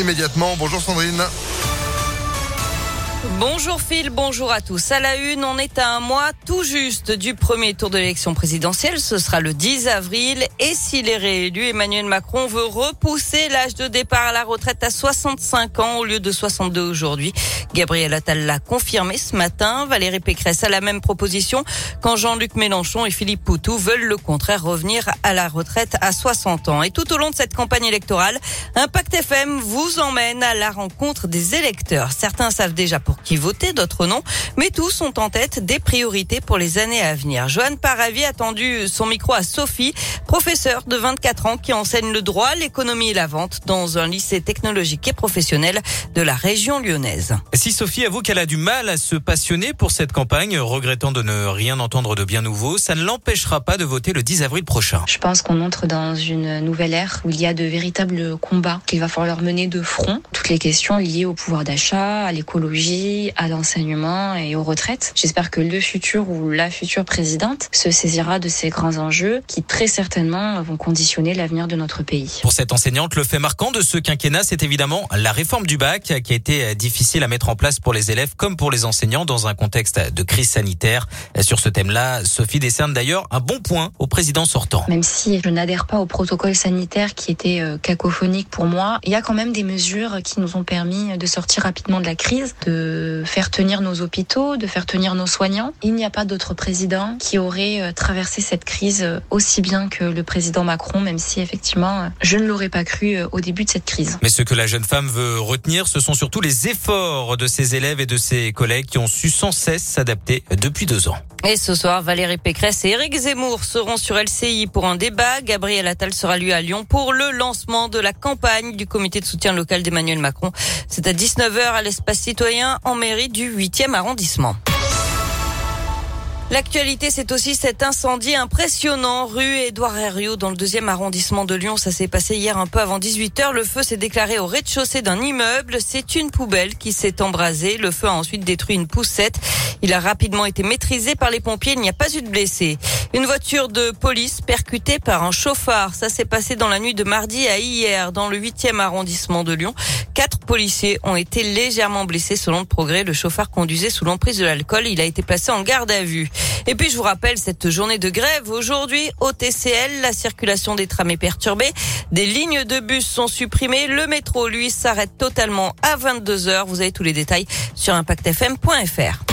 immédiatement. Bonjour Sandrine. Bonjour Phil, bonjour à tous. À la une, on est à un mois tout juste du premier tour de l'élection présidentielle. Ce sera le 10 avril. Et s'il est réélu, Emmanuel Macron veut repousser l'âge de départ à la retraite à 65 ans au lieu de 62 aujourd'hui. Gabriel Attal l'a confirmé ce matin. Valérie Pécresse a la même proposition quand Jean-Luc Mélenchon et Philippe Poutou veulent le contraire revenir à la retraite à 60 ans. Et tout au long de cette campagne électorale, Impact FM vous emmène à la rencontre des électeurs. Certains savent déjà qui voter, d'autres non, mais tous sont en tête des priorités pour les années à venir. Joanne Paravi a tendu son micro à Sophie, professeure de 24 ans qui enseigne le droit, l'économie et la vente dans un lycée technologique et professionnel de la région lyonnaise. Si Sophie avoue qu'elle a du mal à se passionner pour cette campagne, regrettant de ne rien entendre de bien nouveau, ça ne l'empêchera pas de voter le 10 avril prochain. Je pense qu'on entre dans une nouvelle ère où il y a de véritables combats qu'il va falloir mener de front. Toutes les questions liées au pouvoir d'achat, à l'écologie, à l'enseignement et aux retraites. J'espère que le futur ou la future présidente se saisira de ces grands enjeux qui très certainement vont conditionner l'avenir de notre pays. Pour cette enseignante, le fait marquant de ce quinquennat, c'est évidemment la réforme du bac qui a été difficile à mettre en place pour les élèves comme pour les enseignants dans un contexte de crise sanitaire. Sur ce thème-là, Sophie décerne d'ailleurs un bon point au président sortant. Même si je n'adhère pas au protocole sanitaire qui était euh, cacophonique pour moi, il y a quand même des mesures qui nous ont permis de sortir rapidement de la crise, de faire tenir nos hôpitaux, de faire tenir nos soignants. Il n'y a pas d'autre président qui aurait euh, traversé cette crise euh, aussi bien que le président Macron, même si effectivement je ne l'aurais pas cru au début de cette crise. Mais ce que la jeune femme veut retenir, ce sont surtout les efforts de ses élèves et de ses collègues qui ont su sans cesse s'adapter depuis deux ans. Et ce soir, Valérie Pécresse et Éric Zemmour seront sur LCI pour un débat. Gabriel Attal sera lui à Lyon pour le lancement de la campagne du comité de soutien local d'Emmanuel Macron. C'est à 19h à l'espace citoyen en mairie du 8e arrondissement. L'actualité, c'est aussi cet incendie impressionnant rue Édouard Herriot dans le deuxième arrondissement de Lyon. Ça s'est passé hier un peu avant 18h. Le feu s'est déclaré au rez-de-chaussée d'un immeuble. C'est une poubelle qui s'est embrasée. Le feu a ensuite détruit une poussette. Il a rapidement été maîtrisé par les pompiers. Il n'y a pas eu de blessés. Une voiture de police percutée par un chauffard. Ça s'est passé dans la nuit de mardi à hier dans le huitième arrondissement de Lyon. Quatre policiers ont été légèrement blessés selon le progrès. Le chauffard conduisait sous l'emprise de l'alcool. Il a été placé en garde à vue. Et puis je vous rappelle cette journée de grève aujourd'hui au TCL, la circulation des trams est perturbée, des lignes de bus sont supprimées, le métro lui s'arrête totalement à 22 h Vous avez tous les détails sur impactfm.fr.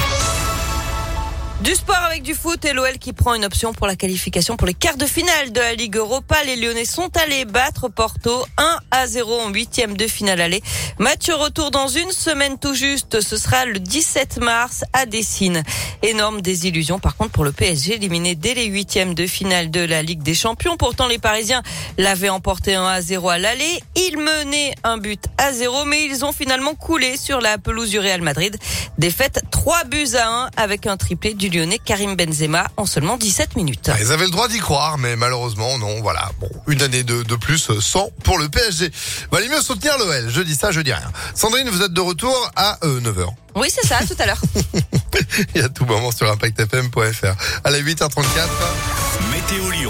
Du sport avec du foot et l'OL qui prend une option pour la qualification pour les quarts de finale de la Ligue Europa. Les Lyonnais sont allés battre Porto 1 à 0 en huitième de finale aller. Match retour dans une semaine tout juste. Ce sera le 17 mars à Dessine. Énorme désillusion par contre pour le PSG éliminé dès les huitièmes de finale de la Ligue des Champions. Pourtant les Parisiens l'avaient emporté 1 à 0 à l'aller. Ils menaient un but à 0 mais ils ont finalement coulé sur la pelouse du Real Madrid. Défaite 3 buts à 1 avec un triplé du lyonnais Karim Benzema en seulement 17 minutes. Ah, ils avaient le droit d'y croire, mais malheureusement, non, voilà. Bon, une année de, de plus sans pour le PSG. Valait mieux soutenir l'OL. Je dis ça, je dis rien. Sandrine, vous êtes de retour à 9h. Euh, oui, c'est ça, tout à l'heure. Il y a tout moment sur impactfm.fr. À la 8h34. Météo